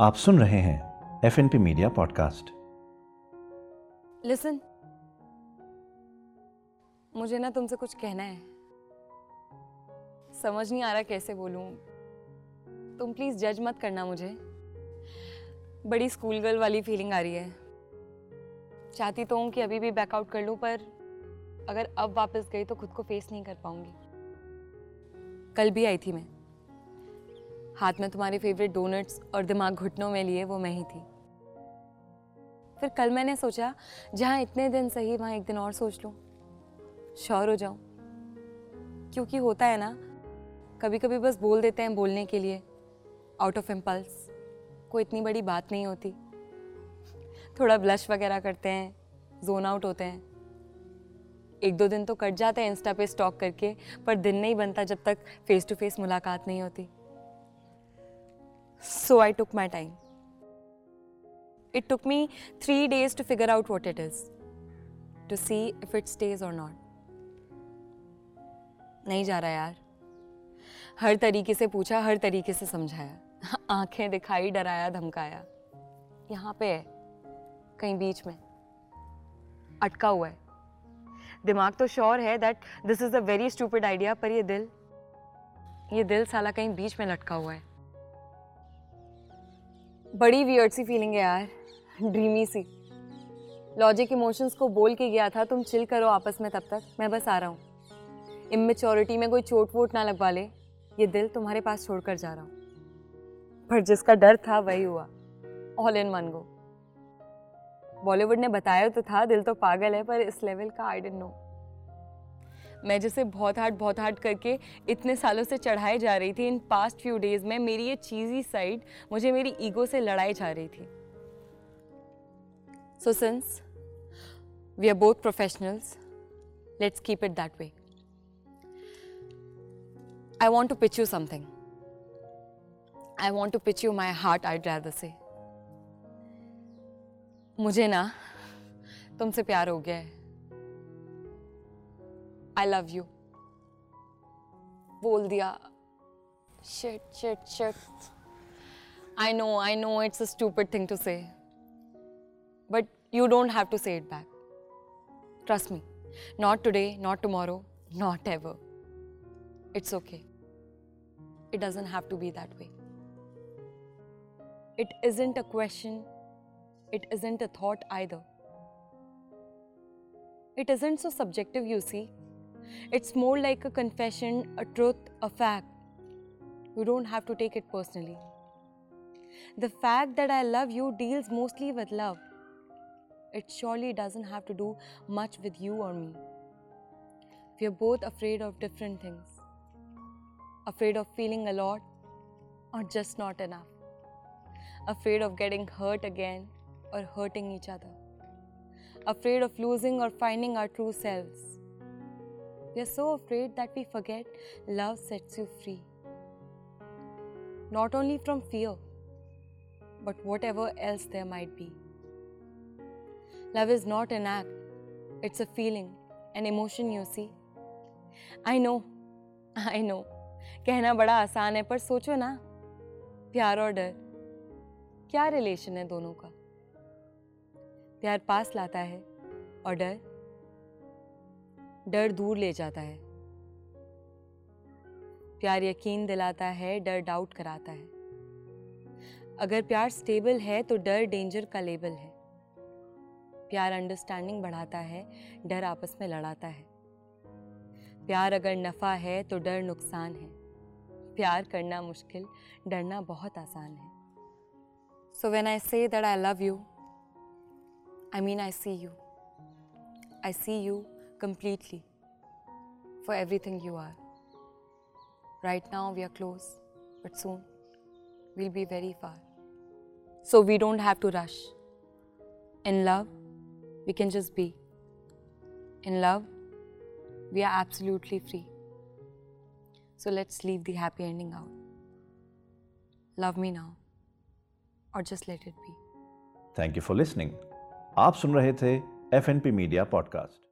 आप सुन रहे हैं F N P media podcast listen मुझे ना तुमसे कुछ कहना है समझ नहीं आ रहा कैसे बोलूं तुम प्लीज जज मत करना मुझे बड़ी स्कूल गर्ल वाली फीलिंग आ रही है चाहती तो हूं कि अभी भी बैकआउट कर लूं पर अगर अब वापस गई तो खुद को फेस नहीं कर पाऊंगी कल भी आई थी मैं हाथ में तुम्हारे फेवरेट डोनट्स और दिमाग घुटनों में लिए वो मैं ही थी फिर कल मैंने सोचा जहाँ इतने दिन सही वहाँ एक दिन और सोच लूँ श्योर हो जाऊँ क्योंकि होता है ना कभी कभी बस बोल देते हैं बोलने के लिए आउट ऑफ इम्पल्स कोई इतनी बड़ी बात नहीं होती थोड़ा ब्लश वगैरह करते हैं जोन आउट होते हैं एक दो दिन तो कट जाते हैं इंस्टा पे स्टॉक करके पर दिन नहीं बनता जब तक फेस टू फेस मुलाकात नहीं होती so I took my time it took me three days to figure out what it is to see if it stays और नॉट नहीं जा रहा यार हर तरीके से पूछा हर तरीके से समझाया आंखें दिखाई डराया धमकाया यहाँ पे है कहीं बीच में अटका हुआ है दिमाग तो श्योर है that this is a very stupid idea पर ये दिल ये दिल साला कहीं बीच में लटका हुआ है बड़ी वियर्ड सी फीलिंग है यार ड्रीमी सी लॉजिक इमोशंस को बोल के गया था तुम चिल करो आपस में तब तक मैं बस आ रहा हूँ इमेच्योरिटी में कोई चोट वोट ना लगवा ले ये दिल तुम्हारे पास छोड़कर जा रहा हूँ पर जिसका डर था वही हुआ all in one go Bollywood ने बताया तो था दिल तो पागल है पर इस लेवल का आई डेंट नो मैं जैसे बहुत हार्ड बहुत हार्ड करके इतने सालों से चढ़ाई जा रही थी इन पास्ट फ्यू डेज़ में मेरी ये चीज़ी साइड मुझे मेरी ईगो से लड़ाई जा रही थी so since we are both professionals let's keep it that way I want to pitch you something I want to pitch you my heart I rather say मुझे ना तुमसे प्यार हो गया है आई लव यू बोल दिया shit shit shit I know I know it's a stupid thing to say but you don't have to say it back trust me not today, not tomorrow, not ever. It's okay. It doesn't have to be that way. It isn't a question, it isn't a thought either. It isn't so subjective, you see. It's more like a confession, a truth, a fact. You don't have to take it personally. The fact that I love you deals mostly with love. It surely doesn't have to do much with you or me. We are both afraid of different things afraid of feeling a lot or just not enough, afraid of getting hurt again or hurting each other, afraid of losing or finding our true selves We are so afraid that we forget love sets you free. Not only from fear, but whatever else there might be. Love is not an act, it's a feeling, an emotion you see. I know I know कहना बड़ा आसान है पर सोचो ना प्यार और डर क्या रिलेशन है दोनों का प्यार पास लाता है और डर डर दूर ले जाता है प्यार यकीन दिलाता है डर डाउट कराता है अगर प्यार स्टेबल है तो डर डेंजर का लेबल है प्यार अंडरस्टैंडिंग बढ़ाता है डर आपस में लड़ाता है प्यार अगर नफ़ा है तो डर नुकसान है प्यार करना मुश्किल डरना बहुत आसान है so when I say that I love you I mean I see you I see you completely for everything you are. Right now, we are close, but soon we'll be very far. So, we don't have to rush. In love, we can just be. In love, we are absolutely free. So, let's leave the happy ending out. Love me now, or just let it be. Thank you for listening आप सुन रहे थे F N P media podcast